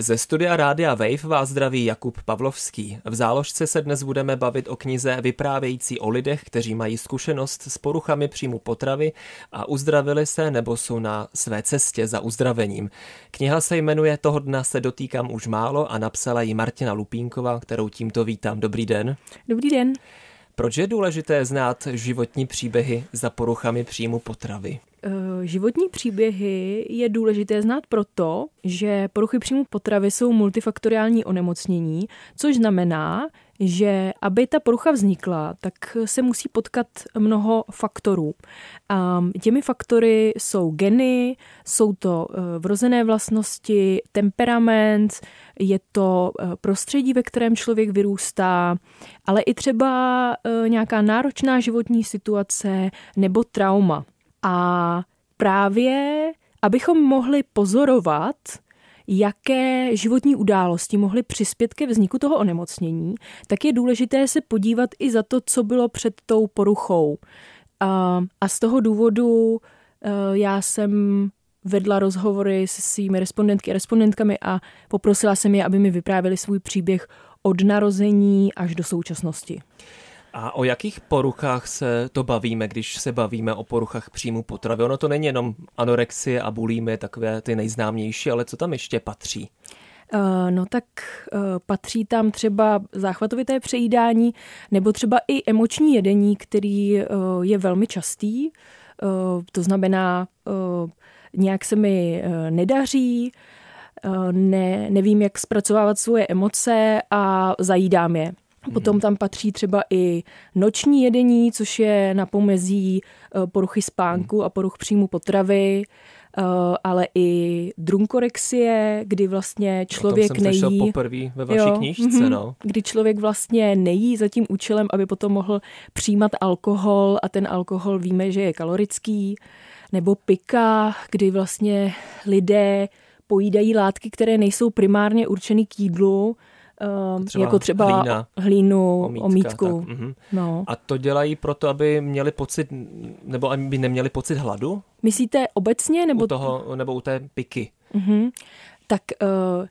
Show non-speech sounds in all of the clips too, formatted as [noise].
Ze studia Rádia Wave vás zdraví Jakub Pavlovský. V záložce se dnes budeme bavit o knize vyprávějící o lidech, kteří mají zkušenost s poruchami příjmu potravy a uzdravili se nebo jsou na své cestě za uzdravením. Kniha se jmenuje Toho dna se dotýkám už málo a napsala ji Martina Lupínková, kterou tímto vítám. Dobrý den. Dobrý den. Proč je důležité znát životní příběhy za poruchami příjmu potravy? Eh, životní příběhy je důležité znát proto, že poruchy příjmu potravy jsou multifaktoriální onemocnění, což znamená, že aby ta porucha vznikla, tak se musí potkat mnoho faktorů. A těmi faktory jsou geny, jsou to eh, vrozené vlastnosti, temperament, je to eh, prostředí, ve kterém člověk vyrůstá, ale i třeba nějaká náročná životní situace nebo trauma. A právě, abychom mohli pozorovat, jaké životní události mohly přispět ke vzniku toho onemocnění, tak je důležité se podívat i za to, co bylo před tou poruchou. A, a z toho důvodu e, já jsem vedla rozhovory se svými respondentky a respondentkami a poprosila jsem je, aby mi vyprávěli svůj příběh od narození až do současnosti. A o jakých poruchách se to bavíme, když se bavíme o poruchách příjmu potravy? Ono to není jenom anorexie a bulímy, takové ty nejznámější, ale co tam ještě patří? Uh, no tak uh, patří tam třeba záchvatovité přejídání nebo třeba i emoční jedení, který uh, je velmi častý. To znamená, nějak se mi nedaří, ne, nevím, jak zpracovávat svoje emoce a zajídám je. Potom tam patří třeba i noční jedení, což je na pomezí eh, poruchy spánku a poruch příjmu potravy, eh, ale i drunkorexie, kdy vlastně člověk jsem nejí. poprvé ve vaší jo, knížce, mm-hmm, no. Kdy člověk vlastně nejí za tím účelem, aby potom mohl přijímat alkohol a ten alkohol víme, že je kalorický. Nebo pika, kdy vlastně lidé pojídají látky, které nejsou primárně určeny k jídlu, Uh, třeba jako třeba hlína, hlínu, omítka, omítku. Tak, uh-huh. no. A to dělají proto, aby měli pocit, nebo aby neměli pocit hladu? Myslíte obecně? Nebo, u toho, nebo u té piky? Uh-huh. Tak uh,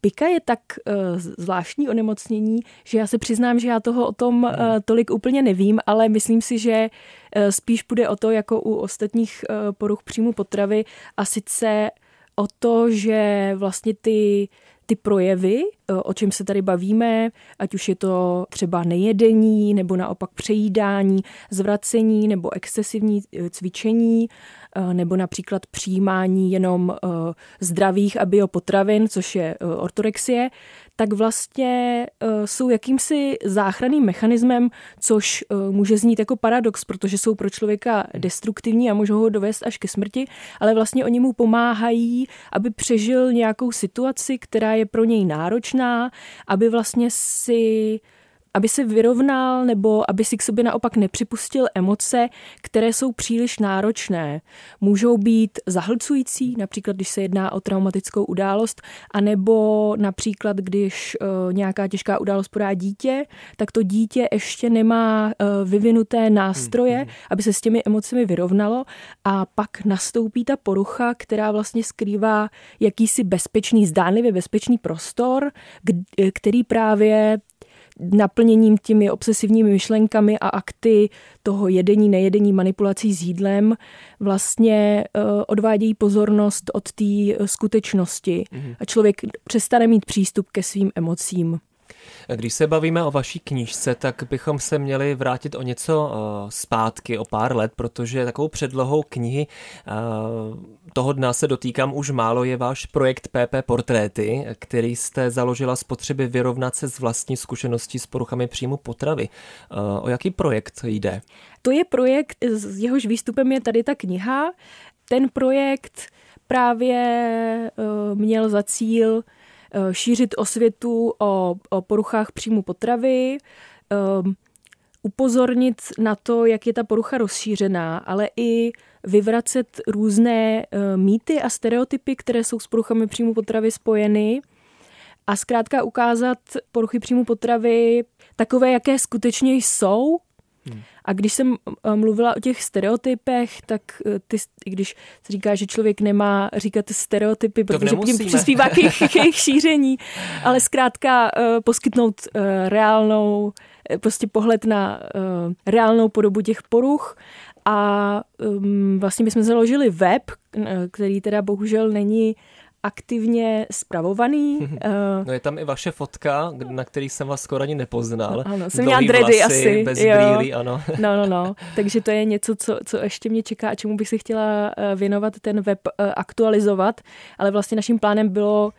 pika je tak uh, zvláštní onemocnění, že já se přiznám, že já toho o tom uh, tolik úplně nevím, ale myslím si, že uh, spíš půjde o to, jako u ostatních uh, poruch příjmu potravy a sice o to, že vlastně ty ty projevy, e, o čem se tady bavíme, ať už je to třeba nejedení, nebo naopak přejídání, zvracení nebo excesivní e, cvičení, nebo například přijímání jenom zdravých a biopotravin, což je ortorexie, tak vlastně eh, jsou jakýmsi záchranným mechanismem, což eh, může znít jako paradox, protože jsou pro člověka destruktivní a můžou ho dovést až ke smrti, ale vlastně oni mu pomáhají, aby přežil nějakou situaci, která je pro něj náročná, aby vlastně si aby se vyrovnal nebo aby si k sobě naopak nepřipustil emoce, které jsou příliš náročné. Můžou být zahlcující, například když se jedná o traumatickou událost, anebo například když uh, nějaká těžká událost podá dítě, tak to dítě ještě nemá uh, vyvinuté nástroje, mm-hmm. aby se s těmi emocemi vyrovnalo a pak nastoupí ta porucha, která vlastně skrývá jakýsi bezpečný, zdánlivě bezpečný prostor, který právě naplněním těmi obsesivními myšlenkami a akty toho jedení, nejedení, manipulací s jídlem vlastně uh, odvádějí pozornost od té skutečnosti mm-hmm. a člověk přestane mít přístup ke svým emocím. Když se bavíme o vaší knížce, tak bychom se měli vrátit o něco eh, zpátky, o pár let, protože takovou předlohou knihy eh, toho dna se dotýkám už málo je váš projekt PP Portréty, který jste založila z potřeby vyrovnat se s vlastní zkušeností s poruchami příjmu potravy. Eh, o jaký projekt jde? To je projekt, s jehož výstupem je tady ta kniha. Ten projekt právě měl za cíl šířit osvětu o, o poruchách příjmu potravy, um, upozornit na to, jak je ta porucha rozšířená, ale i vyvracet různé uh, mýty a stereotypy, které jsou s poruchami příjmu potravy spojeny a zkrátka ukázat poruchy příjmu potravy takové, jaké skutečně jsou. Hmm. A když jsem eh, mluvila o těch stereotypech, tak eh, ty, když se říká, že člověk nemá říkat stereotypy, to protože tím přispívá k jejich, k jejich [laughs] šíření, ale zkrátka uh, poskytnout reálnou, prostě pohled na reálnou podobu těch poruch a um, vlastně my jsme založili web, který teda bohužel není aktivně spravovaný. [laughs] Eh, no je tam i vaše fotka, na který jsem vás skoro ani nepoznal. Ano, jsem měla dready asi. Bez jo. brýlí, ano. [laughs] No, no, no. [laughs] Takže to je něco, co, co ještě mě čeká a čemu bych si chtěla eh, věnovat ten web eh, aktualizovat. Ale vlastně naším plánem bylo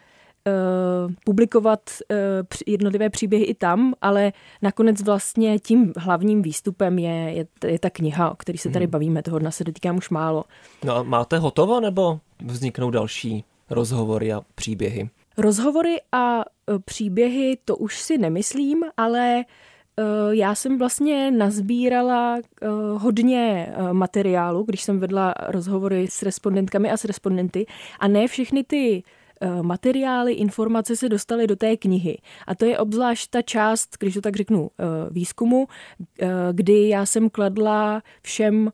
publikovat jednotlivé příběhy i tam, ale nakonec vlastně tím hlavním výstupem je, je, je ta kniha, o které se tady hmm. bavíme. Toho dna se dotýkám už málo. No a máte hotovo, nebo vzniknou další rozhovory a příběhy? Rozhovory a e, příběhy to už si nemyslím, ale e, já jsem vlastně nazbírala e, hodně materiálu, když jsem vedla rozhovory s respondentkami a s respondenty a ne všechny ty materiály, informace se dostaly do té knihy. A to je obzvlášť ta část, když to tak řeknu, výzkumu, kdy já jsem kladla všem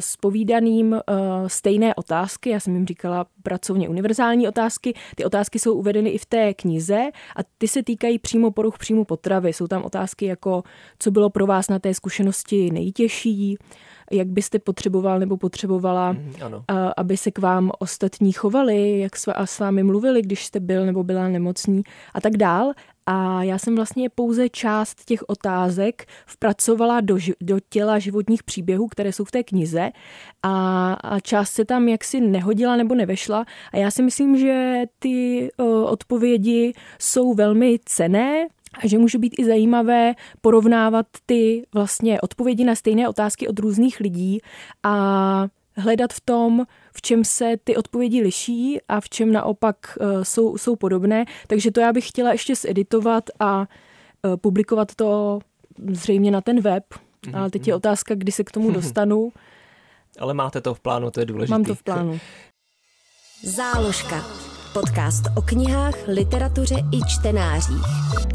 spovídaným eh, eh, stejné otázky. Já jsem jim říkala pracovně univerzální otázky. Ty otázky jsou uvedeny i v té knize a ty se týkají přímo poruch přímo potravy. Jsou tam otázky jako, co bylo pro vás na té zkušenosti nejtěžší, jak byste potřeboval nebo potřebovala, mm, ano. aby se k vám ostatní chovali, jak s vámi mluvili, když jste byl nebo byla nemocní a tak dál. A já jsem vlastně pouze část těch otázek vpracovala do, do těla životních příběhů, které jsou v té knize. A, a část se tam jaksi nehodila nebo nevešla. A já si myslím, že ty o, odpovědi jsou velmi cené, a že může být i zajímavé porovnávat ty vlastně odpovědi na stejné otázky od různých lidí. A hledat v tom, v čem se ty odpovědi liší a v čem naopak uh, jsou, jsou podobné. Takže to já bych chtěla ještě zeditovat a uh, publikovat to zřejmě na ten web. Mm-hmm. Ale teď je otázka, kdy se k tomu dostanu. Ale máte to v plánu, to je důležité. Mám to v plánu. Záložka. Podcast o knihách, literatuře i čtenářích.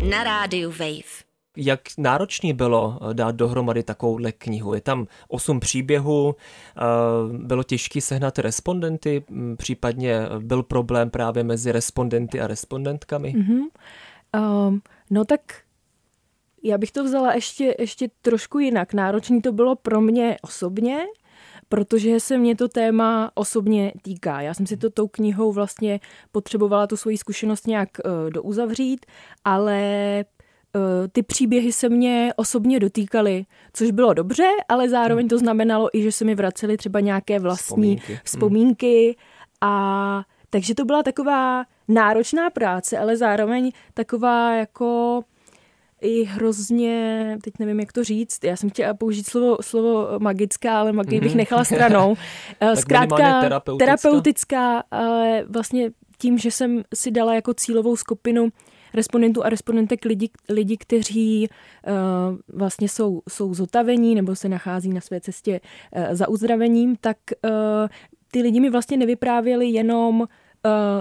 Na rádiu Wave. Jak náročný bylo eh, dát dohromady takovouhle knihu? Je tam osm příběhů, eh, bylo těžké sehnat respondenty, případně byl problém právě mezi respondenty a respondentkami? Mm-hmm. Um, no tak já bych to vzala ještě, ještě trošku jinak. Náročný to bylo pro mě osobně, protože se mě to téma osobně týká. Já jsem si to tou knihou vlastně potřebovala tu svoji zkušenost nějak uh, douzavřít, ale ty příběhy se mě osobně dotýkaly, což bylo dobře, ale zároveň to znamenalo i, že se mi vracely třeba nějaké vlastní vzpomínky, vzpomínky a takže to byla taková náročná práce, ale zároveň taková jako i hrozně, teď nevím, jak to říct, já jsem chtěla použít slovo, slovo magická, ale magii bych mhm. nechala stranou. [laughs] Eh, zkrátka terapeutická. terapeutická, ale vlastně tím, že jsem si dala jako cílovou skupinu respondentů a respondentek lidi, lidi kteří uh, vlastně jsou, jsou zotavení nebo se nachází na své cestě uh, za uzdravením, tak uh, ty lidi mi vlastně nevyprávěli jenom uh,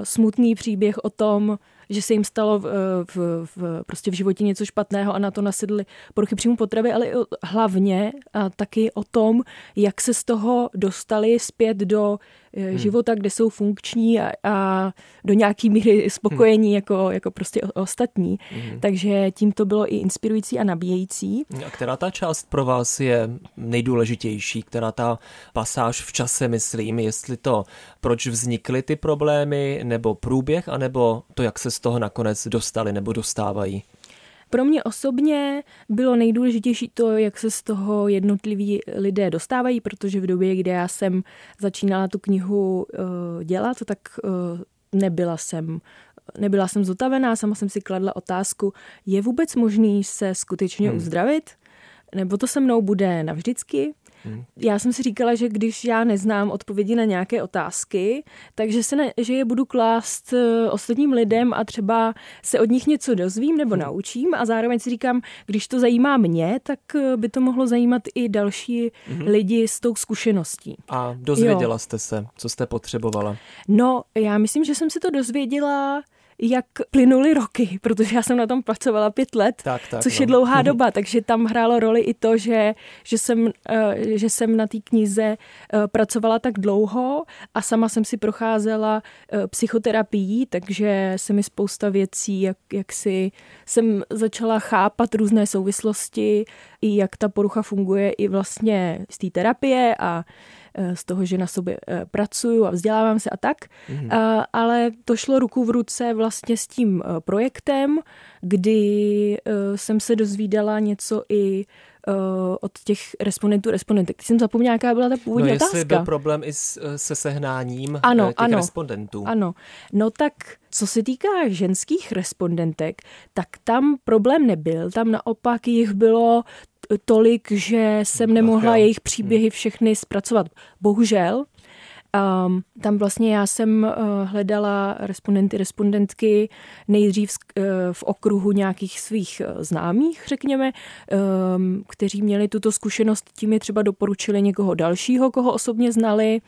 smutný příběh o tom, že se jim stalo v, v, v, prostě v životě něco špatného a na to nasedly poruchy příjmu potravy, ale hlavně a taky o tom, jak se z toho dostali zpět do hmm. života, kde jsou funkční a, a do nějaký míry spokojení hmm. jako, jako prostě ostatní. Hmm. Takže tím to bylo i inspirující a nabíjející. A která ta část pro vás je nejdůležitější? Která ta pasáž v čase, myslím, jestli to, proč vznikly ty problémy, nebo průběh, anebo to, jak se z toho nakonec dostali nebo dostávají? Pro mě osobně bylo nejdůležitější to, jak se z toho jednotliví lidé dostávají, protože v době, kdy já jsem začínala tu knihu uh, dělat, tak uh, nebyla jsem nebyla jsem zotavená, sama jsem si kladla otázku, je vůbec možný se skutečně hmm. uzdravit? Nebo to se mnou bude navždycky. Hmm. Já jsem si říkala, že když já neznám odpovědi na nějaké otázky, takže se ne, že je budu klást eh, ostatním lidem a třeba se od nich něco dozvím nebo hmm. naučím a zároveň si říkám, když to zajímá mě, tak eh, by to mohlo zajímat i další hmm. lidi s tou zkušeností. A dozvěděla jo. jste se, co jste potřebovala? No, já myslím, že jsem si to dozvěděla jak plynuly roky, protože já jsem na tom pracovala pět let, tak, tak, což no. je dlouhá [laughs] doba, takže tam hrálo roli i to, že, že, jsem, eh, že jsem na té knize eh, pracovala tak dlouho a sama jsem si procházela eh, psychoterapií, takže se mi spousta věcí, jak, jak si jsem začala chápat různé souvislosti, i jak ta porucha funguje i vlastně z té terapie a z toho, že na sobě eh, pracuju a vzdělávám se a tak, mm-hmm. ale to šlo ruku v ruce vlastně s tím projektem, kdy jsem se dozvídala něco i od těch respondentů, respondentek. Teď jsem zapomněla, jaká byla ta původní no, otázka. byl problém i s, se sehnáním ano, těch ano, respondentů. Ano, no tak co se týká ženských respondentek, tak tam problém nebyl, tam naopak jich bylo tolik, že jsem nemohla jejich příběhy hmm. všechny zpracovat. Bohužel, Um, tam vlastně já jsem uh, hledala respondenty, respondentky nejdřív uh, v okruhu nějakých svých uh, známých, řekněme, um, kteří měli tuto zkušenost, tím je třeba doporučili někoho dalšího, koho osobně znali.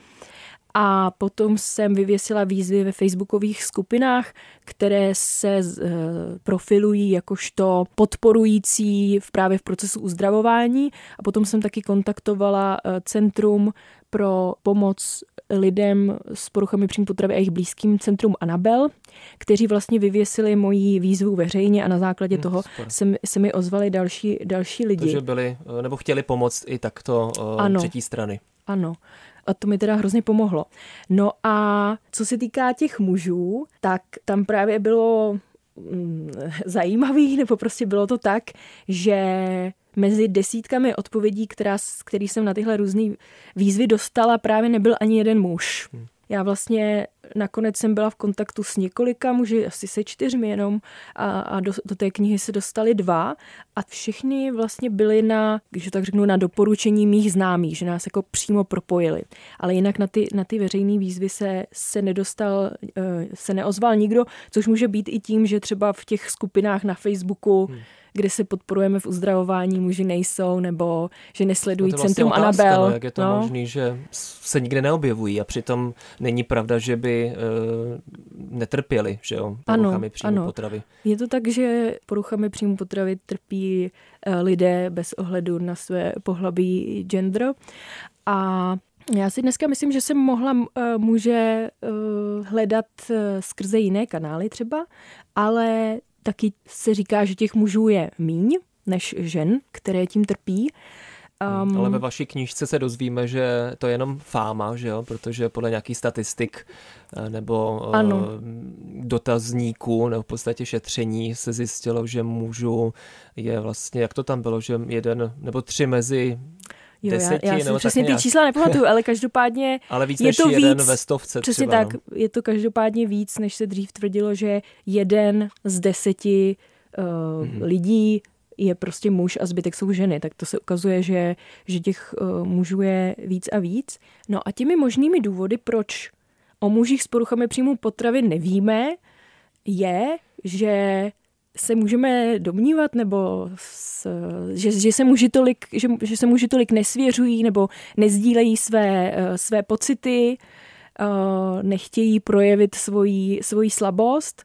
A potom jsem vyvěsila výzvy ve facebookových skupinách, které se eh, profilují jakožto podporující v právě v procesu uzdravování. A potom jsem taky kontaktovala eh, Centrum pro pomoc lidem s poruchami příjmu potravy a jejich blízkým centrum Anabel, kteří vlastně vyvěsili moji výzvu veřejně a na základě hmm, toho se, se mi ozvali další, další lidi. Takže byli, eh, nebo chtěli pomoct i takto ano, třetí strany. Ano a to mi teda hrozně pomohlo. No a co se týká těch mužů, tak tam právě bylo mm, zajímavý, [laughs] nebo prostě bylo to tak, že mezi desítkami odpovědí, která, který jsem na tyhle různé výzvy dostala, právě nebyl ani jeden muž. Hmm. Já vlastně nakonec jsem byla v kontaktu s několika muži, asi se čtyřmi jenom a, a do, do té knihy se dostali dva a všichni vlastně byli na, když tak řeknu, na doporučení mých známých, že nás jako přímo propojili. Ale jinak na ty, na ty veřejné výzvy se, se nedostal, eh, se neozval nikdo, což může být i tím, že třeba v těch skupinách na Facebooku hmm kde se podporujeme v uzdravování, muži nejsou, nebo že nesledují no vlastně Centrum otázka, Anabel. No, jak je to no. možné, že se nikde neobjevují a přitom není pravda, že by uh, netrpěli, že jo, poruchami ano, příjmu ano. potravy. Je to tak, že poruchami příjmu potravy trpí uh, lidé bez ohledu na své pohlaví gender a já si dneska myslím, že jsem mohla uh, muže uh, hledat uh, skrze jiné kanály třeba, ale taky se říká, že těch mužů je míň než žen, které tím trpí. Um, Ale ve vaší knížce se dozvíme, že to je jenom fáma, že jo? protože podle nějakých statistik eh, nebo eh, ano. dotazníků nebo v podstatě šetření se zjistilo, že mužů je vlastně, jak to tam bylo, že jeden nebo tři mezi Jo, deseti, já, já si přesně ty čísla nepamatuju, ale [laughs] každopádně ale víc je než to jeden víc, ve stovce Přesně třeba, tak, no. je to každopádně víc, než se dřív tvrdilo, že jeden z deseti uh, mm-hmm. lidí je prostě muž a zbytek jsou ženy, tak to se ukazuje, že, že těch uh, mužů je víc a víc. No a těmi možnými důvody, proč o mužích s poruchami příjmu potravy nevíme, je, že se můžeme domnívat, nebo s, že, že, se muži tolik, že, že se muži tolik nesvěřují nebo nezdílejí své, eh, své pocity, eh, nechtějí projevit svoji, svoji slabost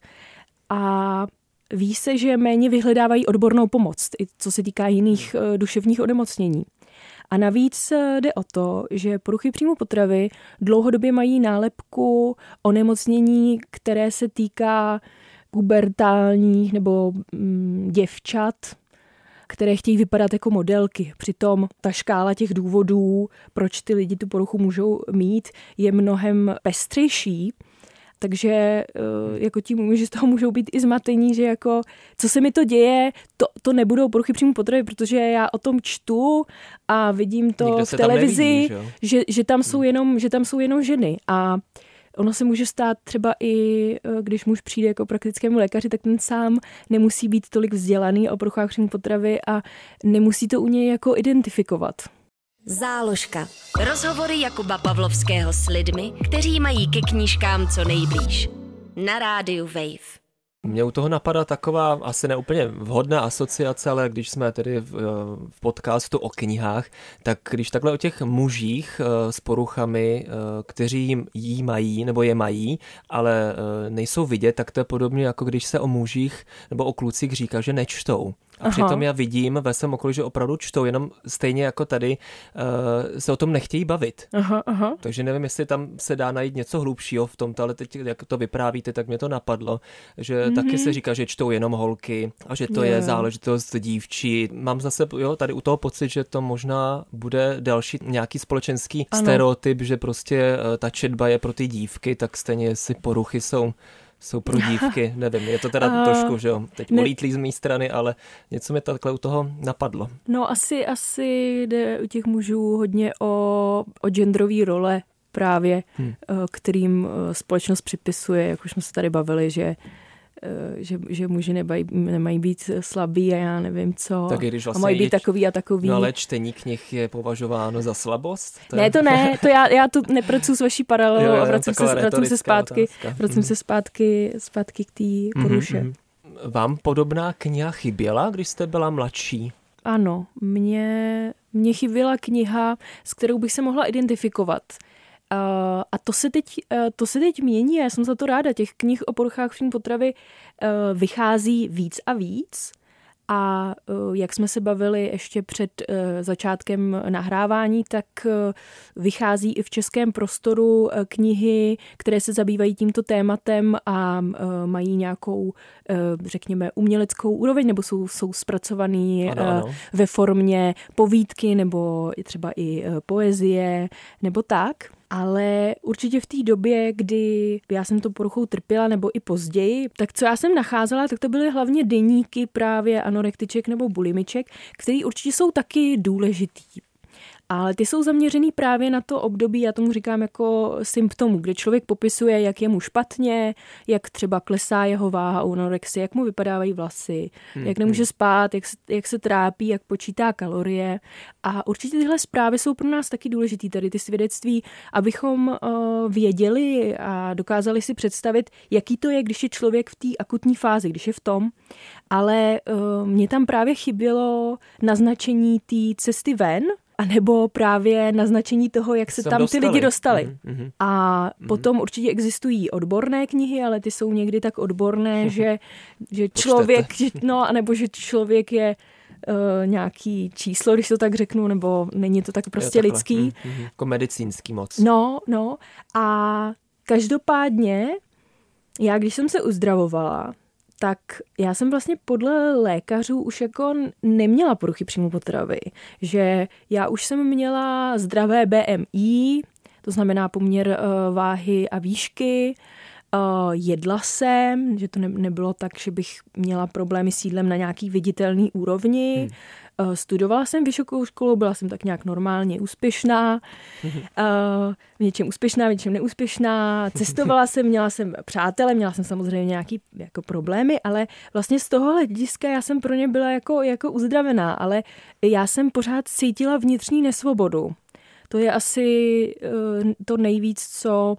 a ví se, že méně vyhledávají odbornou pomoc, i co se týká jiných eh, duševních onemocnění. A navíc jde o to, že poruchy příjmu potravy dlouhodobě mají nálepku onemocnění, které se týká pubertálních nebo mm, děvčat, které chtějí vypadat jako modelky. Přitom ta škála těch důvodů, proč ty lidi tu poruchu můžou mít, je mnohem pestřejší. Takže eh, jako tím že z toho můžou být i zmatení, že jako, co se mi to děje, to, to nebudou poruchy příjmu potravy, protože já o tom čtu a vidím to Nikdo v televizi, nevidí, že? Že, že, tam jsou hmm. jenom, že tam jsou jenom ženy. A ono se může stát třeba i, eh, když muž přijde jako praktickému lékaři, tak ten sám nemusí být tolik vzdělaný o poruchách potravy a nemusí to u něj jako identifikovat. Záložka. Rozhovory Jakuba Pavlovského s lidmi, kteří mají ke knížkám co nejblíž. Na rádiu Wave. Mě u toho napadá taková asi neúplně vhodná asociace, ale když jsme tedy v, v podcastu o knihách, tak když takhle o těch mužích eh, s poruchami, eh, kteří jí mají nebo je mají, ale eh, nejsou vidět, tak to je podobně jako když se o mužích nebo o klucích říká, že nečtou. A aha. přitom já vidím ve svém okolí, že opravdu čtou, jenom stejně jako tady uh, se o tom nechtějí bavit. Aha, aha. Takže nevím, jestli tam se dá najít něco hlubšího v tomto, ale teď, jak to vyprávíte, tak mě to napadlo, že mm-hmm. taky se říká, že čtou jenom holky a že to yeah. je záležitost dívčí. Mám zase jo, tady u toho pocit, že to možná bude další nějaký společenský ano. stereotyp, že prostě uh, ta četba je pro ty dívky, tak stejně si poruchy jsou jsou pro dívky, [laughs] nevím, je to teda uh, trošku, že jo, teď ne... ulítlý z mé strany, ale něco mi takhle u toho napadlo. No asi, asi jde u těch mužů hodně o, o genderový role právě, hmm. kterým eh, společnost připisuje, jak už jsme se tady bavili, že že, že muži nemají, nemají být slabí a já nevím co. Tak když vlastně a mají být takový a takový. No ale čtení knih je považováno za slabost? To je... Ne, to ne, to já, já tu nepracuji s vaší paralelou a vracím se, vracím se zpátky, vracím se zpátky, zpátky k té mhm, poruše. Mm-hmm. Vám podobná kniha chyběla, když jste byla mladší? Ano, mě, mě chyběla kniha, s kterou bych se mohla identifikovat. Uh, a to se, teď, uh, to se teď mění, já jsem za to ráda. Těch knih o poruchách vším potravy uh, vychází víc a víc. A jak jsme se bavili ještě před začátkem nahrávání, tak vychází i v českém prostoru knihy, které se zabývají tímto tématem a mají nějakou, řekněme, uměleckou úroveň, nebo jsou, jsou zpracovaný ano, ano. ve formě povídky nebo třeba i poezie, nebo tak ale určitě v té době, kdy já jsem to poruchou trpěla, nebo i později, tak co já jsem nacházela, tak to byly hlavně deníky právě anorektiček nebo bulimiček, který určitě jsou taky důležitý ale ty jsou zaměřený právě na to období, já tomu říkám jako symptomů, kde člověk popisuje, jak je mu špatně, jak třeba klesá jeho váha u anorexie, jak mu vypadávají vlasy, hmm. jak nemůže hmm. spát, jak se, jak se trápí, jak počítá kalorie. A určitě tyhle zprávy jsou pro nás taky důležité, tady ty svědectví, abychom uh, věděli a dokázali si představit, jaký to je, když je člověk v té akutní fázi, když je v tom. Ale uh, mě tam právě chybělo naznačení té cesty ven, a nebo právě naznačení toho, jak se tam dostali. ty lidi dostali. Mm-hmm. A mm-hmm. potom určitě existují odborné knihy, ale ty jsou někdy tak odborné, [laughs] že, že člověk, že, no, anebo že člověk je uh, nějaký číslo, když to tak řeknu, nebo není to tak prostě jo, lidský. Mm-hmm. Jako medicínský moc. No, no. A každopádně, já když jsem se uzdravovala, tak já jsem vlastně podle lékařů už jako neměla poruchy příjmu potravy. Že já už jsem měla zdravé BMI, to znamená poměr uh, váhy a výšky, uh, jedla jsem, že to ne, nebylo tak, že bych měla problémy s jídlem na nějaký viditelný úrovni. Hmm. Eh, studovala jsem vysokou školu, byla jsem tak nějak normálně úspěšná, mhm. eh, v něčem úspěšná, v něčem neúspěšná, cestovala [laughs] jsem, měla jsem přátele, měla jsem samozřejmě nějaký jako problémy, ale vlastně z toho hlediska já jsem pro ně byla jako, jako uzdravená, ale já jsem pořád cítila vnitřní nesvobodu. To je asi uh, to nejvíc, co,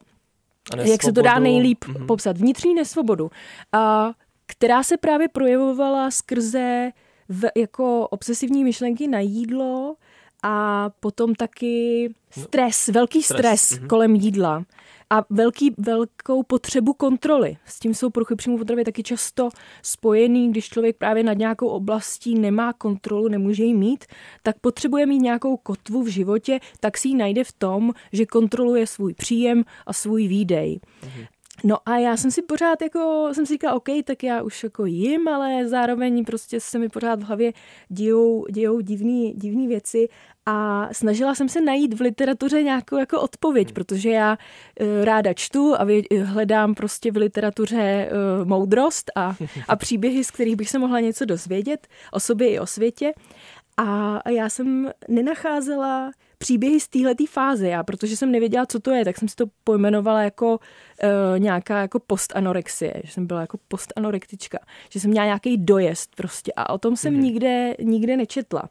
jak se to dá nejlíp mm-hmm. popsat. Vnitřní nesvobodu, a, která se právě projevovala skrze v, jako obsesivní myšlenky na jídlo a potom taky stres, velký stres, stres mm-hmm. kolem jídla a velký, velkou potřebu kontroly. S tím jsou poruchy příjmu potravy taky často spojený, když člověk právě nad nějakou oblastí nemá kontrolu, nemůže ji mít, tak potřebuje mít nějakou kotvu v životě, tak si ji najde v tom, že kontroluje svůj příjem a svůj výdej. Mm-hmm. No a já jsem si pořád jako, jsem si říkala, OK, tak já už jako jim, ale zároveň prostě se mi pořád v hlavě dějou, dějou divný, divný věci a snažila jsem se najít v literatuře nějakou jako odpověď, protože já uh, ráda čtu a vě, hledám prostě v literatuře uh, moudrost a, a [laughs] příběhy, z kterých bych se mohla něco dozvědět o sobě i o světě. A já jsem nenacházela příběhy z téhleté fáze. Já, protože jsem nevěděla, co to je, tak jsem si to pojmenovala jako uh, nějaká jako postanorexie, že jsem byla jako postanorektička, že jsem měla nějaký dojezd prostě a o tom jsem mm-hmm. nikde, nikde nečetla.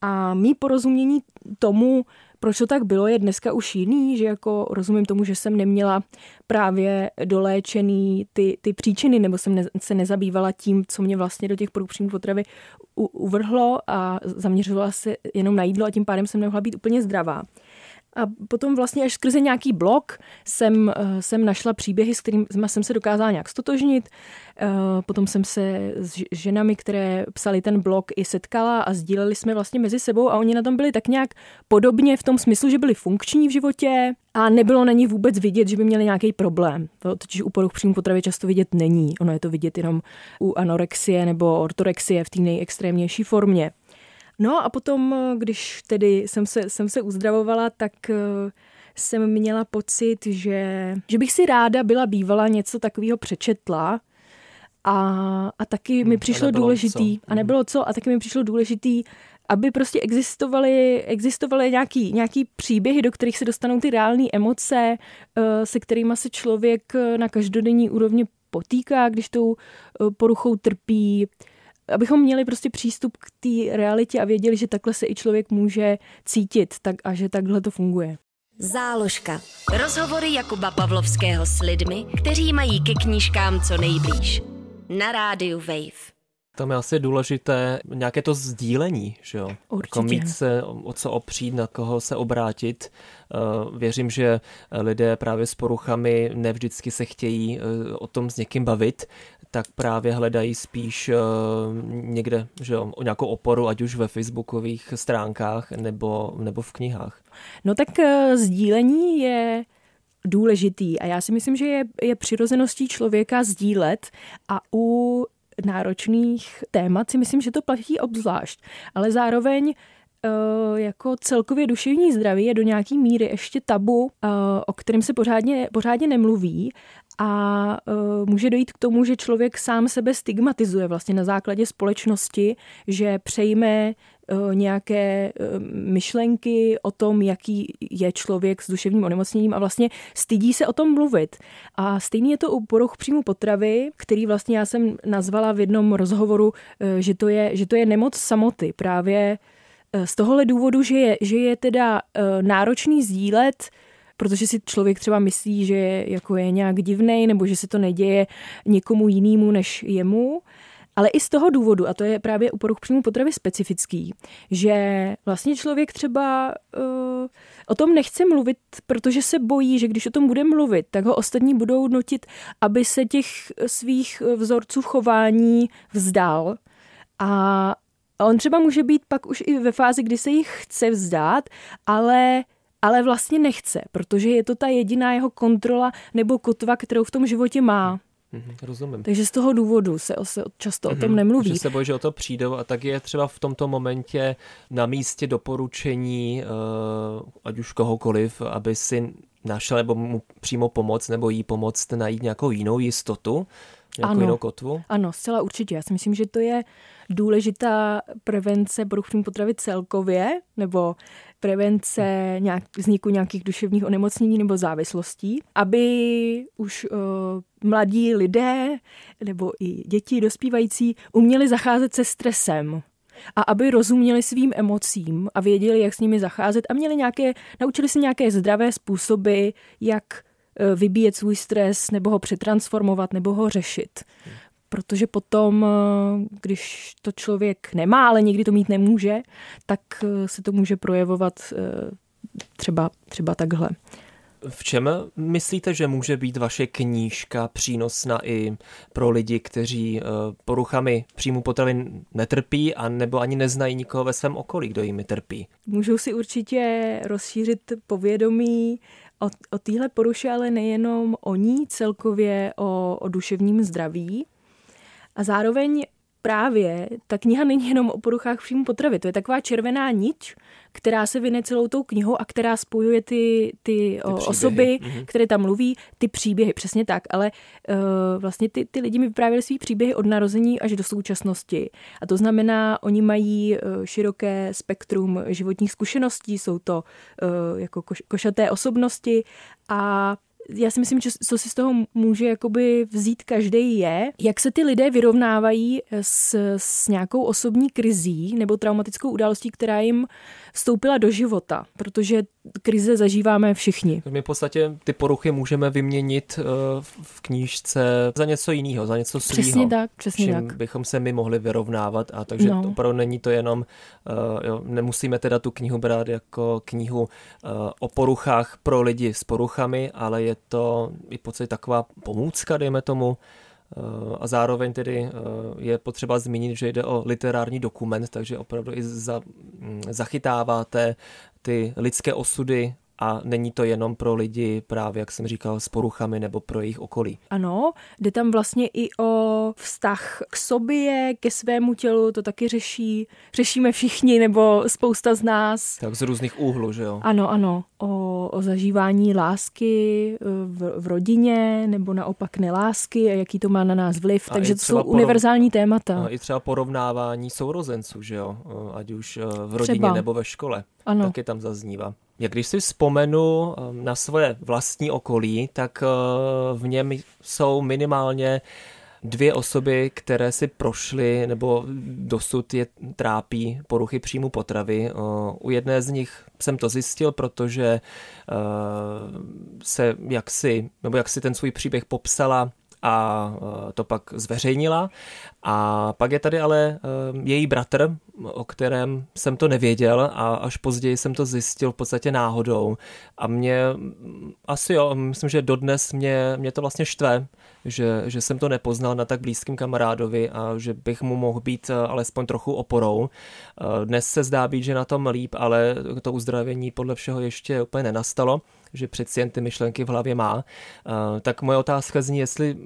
A mý porozumění tomu, proč to tak bylo, je dneska už jiný, že jako rozumím tomu, že jsem neměla právě doléčený ty, ty příčiny, nebo jsem ne, se nezabývala tím, co mě vlastně do těch průpřímů potravy u, uvrhlo a zaměřovala se jenom na jídlo a tím pádem jsem nemohla být úplně zdravá. A potom vlastně až skrze nějaký blog jsem, eh, jsem našla příběhy, s kterými jsem se dokázala nějak stotožnit. Eh, potom jsem se s ženami, které psali ten blog, i setkala a sdíleli jsme vlastně mezi sebou a oni na tom byli tak nějak podobně v tom smyslu, že byli funkční v životě a nebylo na nich vůbec vidět, že by měli nějaký problém. To totiž u poruch příjmu potravy často vidět není. Ono je to vidět jenom u anorexie nebo ortorexie v té nejextrémnější formě. No a potom, když tedy jsem se, jsem se uzdravovala, tak eh, jsem měla pocit, že, že bych si ráda byla bývala něco takového přečetla, a, a taky hmm, mi přišlo a důležitý, co. a nebylo co, a taky mi přišlo důležitý, aby prostě existovaly, existovaly nějaký, nějaký příběhy, do kterých se dostanou ty reální emoce, eh, se kterými se člověk na každodenní úrovni potýká, když tou eh, poruchou trpí, abychom měli prostě přístup k té realitě a věděli, že takhle se i člověk může cítit tak, a že takhle to funguje. Záložka. Rozhovory Jakuba Pavlovského s lidmi, kteří mají ke knížkám co nejblíž. Na rádiu Wave. Tam je asi důležité nějaké to sdílení, že jo? Určitě. Jako mít se o co opřít, na koho se obrátit. Eh, věřím, že lidé právě s poruchami nevždycky se chtějí eh, o tom s někým bavit, tak právě hledají spíš eh, někde že jo, nějakou oporu, ať už ve facebookových stránkách nebo, nebo v knihách. No tak sdílení je důležitý a já si myslím, že je, je přirozeností člověka sdílet a u náročných témat si myslím, že to platí obzvlášť. Ale zároveň eh, jako celkově duševní zdraví je do nějaký míry ještě tabu, eh, o kterém se pořádně, pořádně nemluví a uh, může dojít k tomu, že člověk sám sebe stigmatizuje vlastně na základě společnosti, že přejme uh, nějaké uh, myšlenky o tom, jaký je člověk s duševním onemocněním a vlastně stydí se o tom mluvit. A stejný je to u poruch příjmu potravy, který vlastně já jsem nazvala v jednom rozhovoru, uh, že, to je, že to je nemoc samoty. Právě z tohohle důvodu, že je, že je teda náročný sdílet protože si člověk třeba myslí, že jako je nějak divný nebo že se to neděje někomu jinému než jemu. Ale i z toho důvodu, a to je právě u poruch příjmu potravy specifický, že vlastně člověk třeba uh, o tom nechce mluvit, protože se bojí, že když o tom bude mluvit, tak ho ostatní budou nutit, aby se těch svých vzorců chování vzdal. A on třeba může být pak už i ve fázi, kdy se jich chce vzdát, ale ale vlastně nechce, protože je to ta jediná jeho kontrola nebo kotva, kterou v tom životě má. Mm-hmm, rozumím. Takže z toho důvodu se, se často mm-hmm, o tom mhm, nemluví. Že se bojí, že o to přijdou a tak je třeba v tomto momentě na místě doporučení, uh, ať už kohokoliv, aby si našel nebo mu přímo pomoct nebo jí pomoct najít nějakou jinou jistotu, nějakou ano, jinou kotvu? Ano, zcela určitě. Já si myslím, že to je důležitá prevence poruch potravy celkově, nebo prevence nějak, vzniku nějakých duševních onemocnění nebo závislostí, aby už uh, mladí lidé nebo i děti dospívající uměli zacházet se stresem a aby rozuměli svým emocím a věděli, jak s nimi zacházet a měli nějaké, naučili se nějaké zdravé způsoby, jak vybíjet svůj stres, nebo ho přetransformovat, nebo ho řešit protože potom, eh, když to člověk nemá, ale nikdy to mít nemůže, tak eh, se to může projevovat eh, třeba, třeba takhle. V čem myslíte, že může být vaše knížka přínosná i pro lidi, kteří poruchami příjmu potravin netrpí a nebo ani neznají nikoho ve svém okolí, kdo jimi trpí? Můžou si určitě rozšířit povědomí o, o téhle poruše, ale nejenom o ní, celkově o, o duševním zdraví. A zároveň právě ta kniha není jenom o poruchách příjmu potravy. To je taková červená nič, která se vyne celou tou knihou a která spojuje ty, ty, ty osoby, mm-hmm. které tam mluví, ty příběhy, přesně tak. Ale uh, vlastně ty, ty lidi mi vyprávěli svý příběhy od narození až do současnosti. A to znamená, oni mají uh, široké spektrum životních zkušeností, jsou to uh, jako koš, košaté osobnosti a já si myslím, že co si z toho může jakoby vzít každý je, jak se ty lidé vyrovnávají s, s nějakou osobní krizí nebo traumatickou událostí, která jim vstoupila do života, protože krize zažíváme všichni. My v podstatě ty poruchy můžeme vyměnit eh, v knížce za něco jiného, za něco svého. Přesně tak, přesně čím tak. bychom se my mohli vyrovnávat a takže no. opravdu není to jenom, uh, jo, nemusíme teda tu knihu brát jako knihu uh, o poruchách pro lidi s poruchami, ale je to i podstatě taková pomůcka, dejme tomu, a zároveň tedy je potřeba zmínit, že jde o literární dokument, takže opravdu i za, mm, zachytáváte ty lidské osudy a není to jenom pro lidi právě, jak jsem říkal, s poruchami nebo pro jejich okolí. Ano, jde tam vlastně i o vztah k sobě, ke svému tělu, to taky řeší, řešíme všichni nebo spousta z nás. Tak z různých úhlů, že jo? Ano, ano, o, o zažívání lásky e, v, v rodině nebo naopak nelásky a jaký to má na nás vliv, a takže to jsou porov... univerzální témata. A I třeba porovnávání sourozenců, že jo, e, ať už e, v rodině třeba. nebo ve škole. Ano. Taky tam zaznívá. Jak když si vzpomenu na svoje vlastní okolí, tak v něm jsou minimálně dvě osoby, které si prošly nebo dosud je trápí poruchy příjmu potravy. Uh, u jedné z nich jsem to zjistil, protože uh, se jaksi, nebo jak si ten svůj příběh popsala a to pak zveřejnila. A pak je tady ale její bratr, o kterém jsem to nevěděl a až později jsem to zjistil v podstatě náhodou. A mě asi jo, myslím, že dodnes mě, mě to vlastně štve, že, že jsem to nepoznal na tak blízkém kamarádovi a že bych mu mohl být alespoň trochu oporou. Dnes se zdá být, že na tom líp, ale to uzdravění podle všeho ještě úplně nenastalo že přeci jen ty myšlenky v hlavě má. Uh, tak moje otázka zní, jestli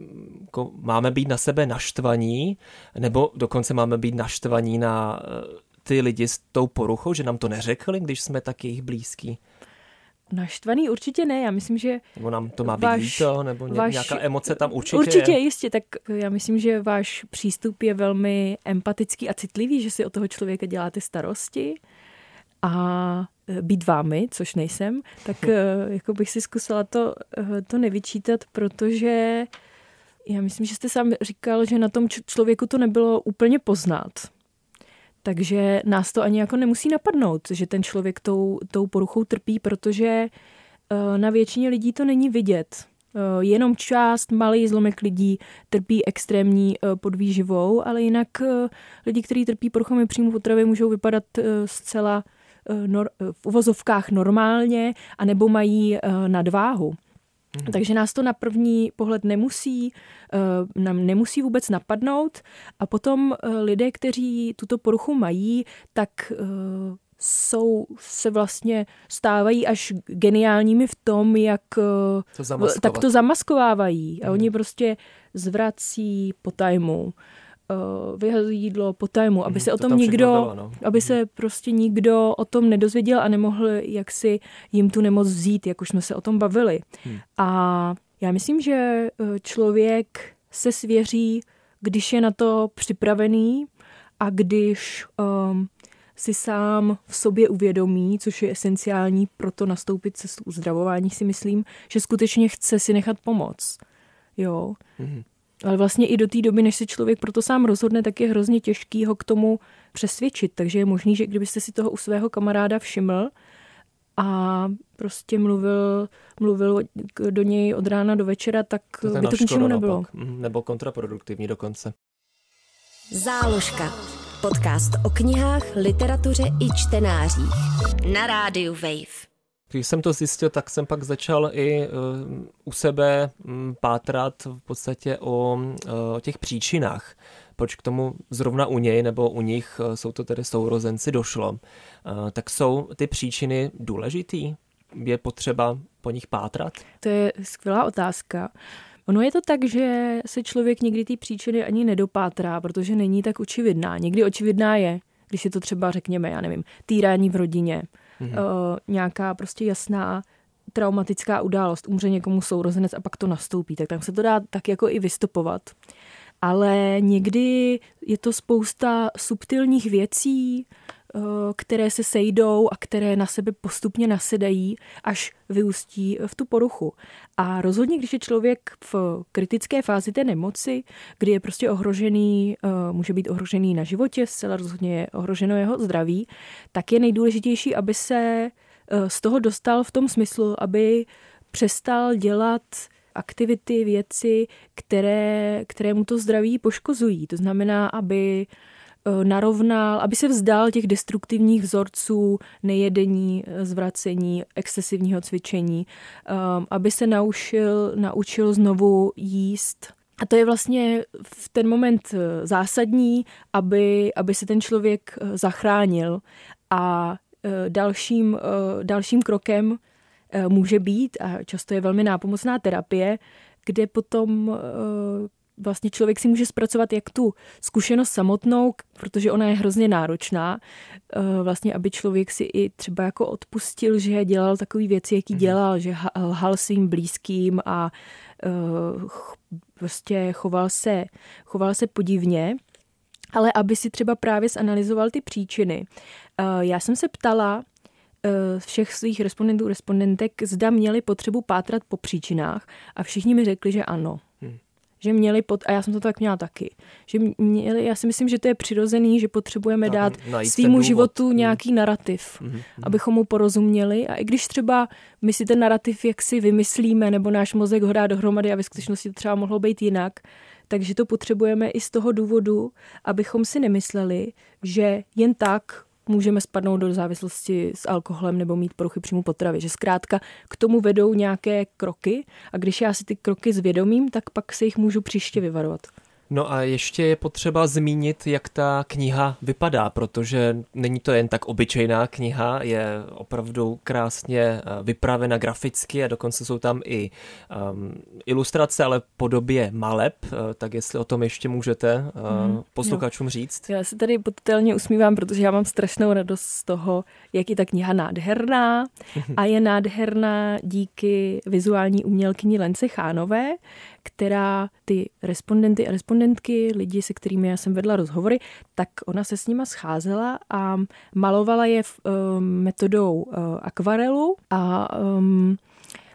jako, máme být na sebe naštvaní, nebo dokonce máme být naštvaní na uh, ty lidi s tou poruchou, že nám to neřekli, když jsme tak jejich blízký. Naštvaný určitě ne, já myslím, že... Nebo nám to má být váš, líto, nebo ně, váš, nějaká emoce tam určitě Určitě, je. jistě, tak já myslím, že váš přístup je velmi empatický a citlivý, že si o toho člověka děláte starosti a být vámi, což nejsem, tak e, jako bych si zkusila to, e, to nevyčítat, protože já myslím, že jste sám říkal, že na tom člověku to nebylo úplně poznat. Takže nás to ani jako nemusí napadnout, že ten člověk tou, tou poruchou trpí, protože na většině lidí to není vidět. Jenom část, malý zlomek lidí trpí extrémní podvýživou, ale jinak lidi, kteří trpí poruchami příjmu potravy, můžou vypadat zcela Eh, eh, v uvozovkách normálně, anebo mají eh, nadváhu. Mhm. Takže nás to na první pohled nemusí, nám nemusí vůbec napadnout a potom lidé, kteří tuto poruchu mají, tak jsou, se vlastně stávají až geniálními v tom, jak to tak to zamaskovávají. A oni mhm. prostě zvrací po tajmu uh, vyhazují jídlo po tajmu, aby mm, se o tom nikdo, bylo, no. aby se mhm. prostě nikdo o tom nedozvěděl a nemohl jaksi jim tu nemoc vzít, jak už jsme se o tom bavili. Hmm. A já myslím, že eh, člověk se svěří, když je na to připravený a když um, si sám v sobě uvědomí, což je esenciální pro to nastoupit cestu uzdravování, si myslím, že skutečně chce si nechat pomoc. Jo. hmm ale vlastně i do té doby, než se člověk proto sám rozhodne, tak je hrozně těžký ho k tomu přesvědčit. Takže je možný, že kdybyste si toho u svého kamaráda všiml a prostě mluvil, mluvil do něj od rána do večera, tak to by to k ničemu nebylo. Mhm, nebo kontraproduktivní dokonce. Záložka. Podcast o knihách, literatuře i čtenářích. Na rádiu Wave. Když jsem to zjistil, tak jsem pak začal i uh, u sebe um, pátrat v podstatě o, uh, o těch příčinách, proč k tomu zrovna u něj nebo u nich, uh, jsou to tedy sourozenci, došlo. Tak jsou ty příčiny důležitý? Je potřeba po nich pátrat? To je skvělá otázka. Ono je to tak, že se člověk někdy ty příčiny ani nedopátrá, protože není tak očividná. Někdy očividná je, když je to třeba, řekněme, já nevím, týrání v rodině, mm-hmm. uh, nějaká prostě jasná traumatická událost, umře někomu sourozenec a pak to nastoupí, tak tam se to dá tak jako i vystopovat. Ale někdy je to spousta subtilních věcí, které se sejdou a které na sebe postupně nasedají, až vyústí v tu poruchu. A rozhodně, když je člověk v kritické fázi té nemoci, kdy je prostě ohrožený, eh, může být ohrožený na životě, zcela rozhodně je ohroženo jeho zdraví, tak je nejdůležitější, aby se Eh, z toho dostal v tom smyslu, aby přestal dělat aktivity, věci, které, které mu to zdraví poškozují. To znamená, aby eh, narovnal, aby se vzdal těch destruktivních vzorců nejedení, eh, zvracení, excesivního cvičení, aby se naučil, naučil znovu jíst. A to je vlastně v ten moment zásadní, aby, aby se ten člověk zachránil. A Eh, dalším, eh, dalším krokem eh, může být, a často je velmi nápomocná terapie, kde potom vlastně člověk si může zpracovat jak tu zkušenost samotnou, protože ona je hrozně náročná, vlastně aby člověk si i třeba jako odpustil, že dělal takové věci, jaký mhm. dělal, že lhal svým blízkým a prostě choval se, choval se podivně ale aby si třeba právě zanalizoval ty příčiny. Eh, já jsem se ptala eh, všech svých respondentů, respondentek, zda měli potřebu pátrat po příčinách a všichni mi řekli, že ano. Že měli, pot, a já jsem to tak měla taky, že měli, já si myslím, že to je přirozený, že potřebujeme dát svýmu životu hmm. nějaký narrativ, hmm. Hmm. abychom mu porozuměli a i když třeba my si ten narrativ jaksi vymyslíme, nebo náš mozek ho dá dohromady a ve skutečnosti to třeba mohlo být jinak, takže to potřebujeme i z toho důvodu, abychom si nemysleli, že jen tak můžeme spadnout do závislosti s alkoholem nebo mít poruchy příjmu potravy. Že zkrátka k tomu vedou nějaké kroky a když já si ty kroky zvědomím, tak pak se jich můžu příště vyvarovat. No a ještě je potřeba zmínit, jak ta kniha vypadá, protože není to jen tak obyčejná kniha, je opravdu krásně eh, vypravena graficky a dokonce jsou tam i um, ilustrace, ale podobě maleb, eh, tak jestli o tom ještě můžete uh, mm, posluchačům jo. říct. Já se tady podtelně usmívám, protože já mám strašnou radost z toho, jak je ta kniha nádherná [laughs] a je nádherná díky vizuální umělkyni Lence Chánové, která ty respondenty a respondentky, lidi, se kterými já jsem vedla rozhovory, tak ona se s nima scházela a malovala je v, um, metodou uh, akvarelu a um,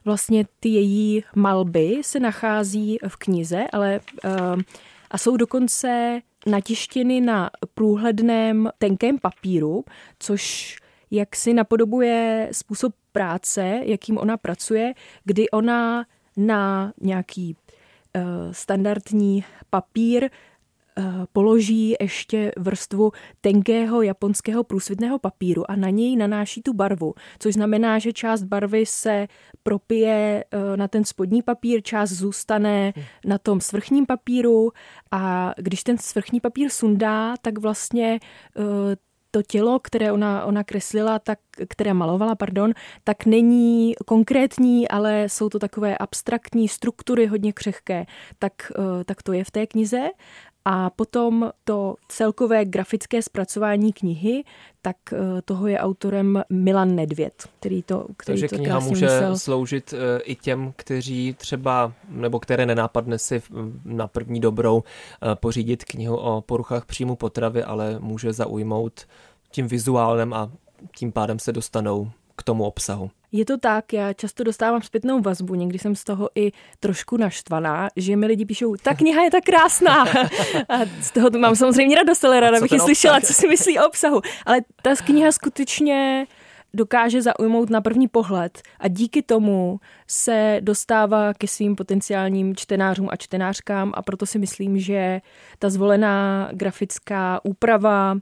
vlastně ty její malby se nachází v knize, ale um, a jsou dokonce natištěny na průhledném tenkém papíru, což jak si napodobuje způsob práce, jakým ona pracuje, kdy ona na nějaký standardní papír eh, položí ještě vrstvu tenkého japonského průsvitného papíru a na něj nanáší tu barvu, což znamená, že část barvy se propije eh, na ten spodní papír, část zůstane na tom svrchním papíru a když ten svrchní papír sundá, tak vlastně to tělo, které ona, ona kreslila, tak, které malovala, pardon, tak není konkrétní, ale jsou to takové abstraktní struktury, hodně křehké. Tak, eh, tak to je v té knize. A potom to celkové grafické zpracování knihy, tak eh, toho je autorem Milan Nedvěd, který to který Takže to kniha může myslel. sloužit eh, i těm, kteří třeba, nebo které nenápadne si na první dobrou eh, pořídit knihu o poruchách příjmu potravy, ale může zaujmout tím vizuálem a tím pádem se dostanou k tomu obsahu. Je to tak, já často dostávám zpětnou vazbu, někdy jsem z toho i trošku naštvaná, že mi lidi píšou, ta kniha je tak krásná. A z toho mám samozřejmě radost, ale ráda bych ji slyšela, co si myslí o obsahu. Ale ta kniha skutečně dokáže zaujmout na první pohled a díky tomu se dostává ke svým potenciálním čtenářům a čtenářkám a proto si myslím, že ta zvolená grafická úprava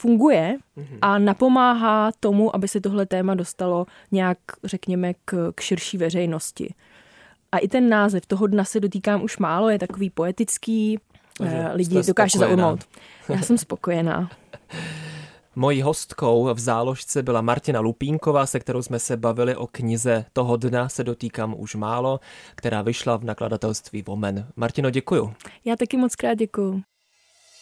funguje mhm. a napomáhá tomu, aby se tohle téma dostalo nějak, řekněme, k, k širší veřejnosti. A i ten název toho dna se dotýkám už málo, je takový poetický, Takže lidi dokáže zaujmout. [laughs] Já jsem spokojená. Mojí hostkou v záložce byla Martina Lupínková, se kterou jsme se bavili o knize Toho dna se dotýkám už málo, která vyšla v nakladatelství Vomen. Martino, děkuju. Já taky moc krát děkuju.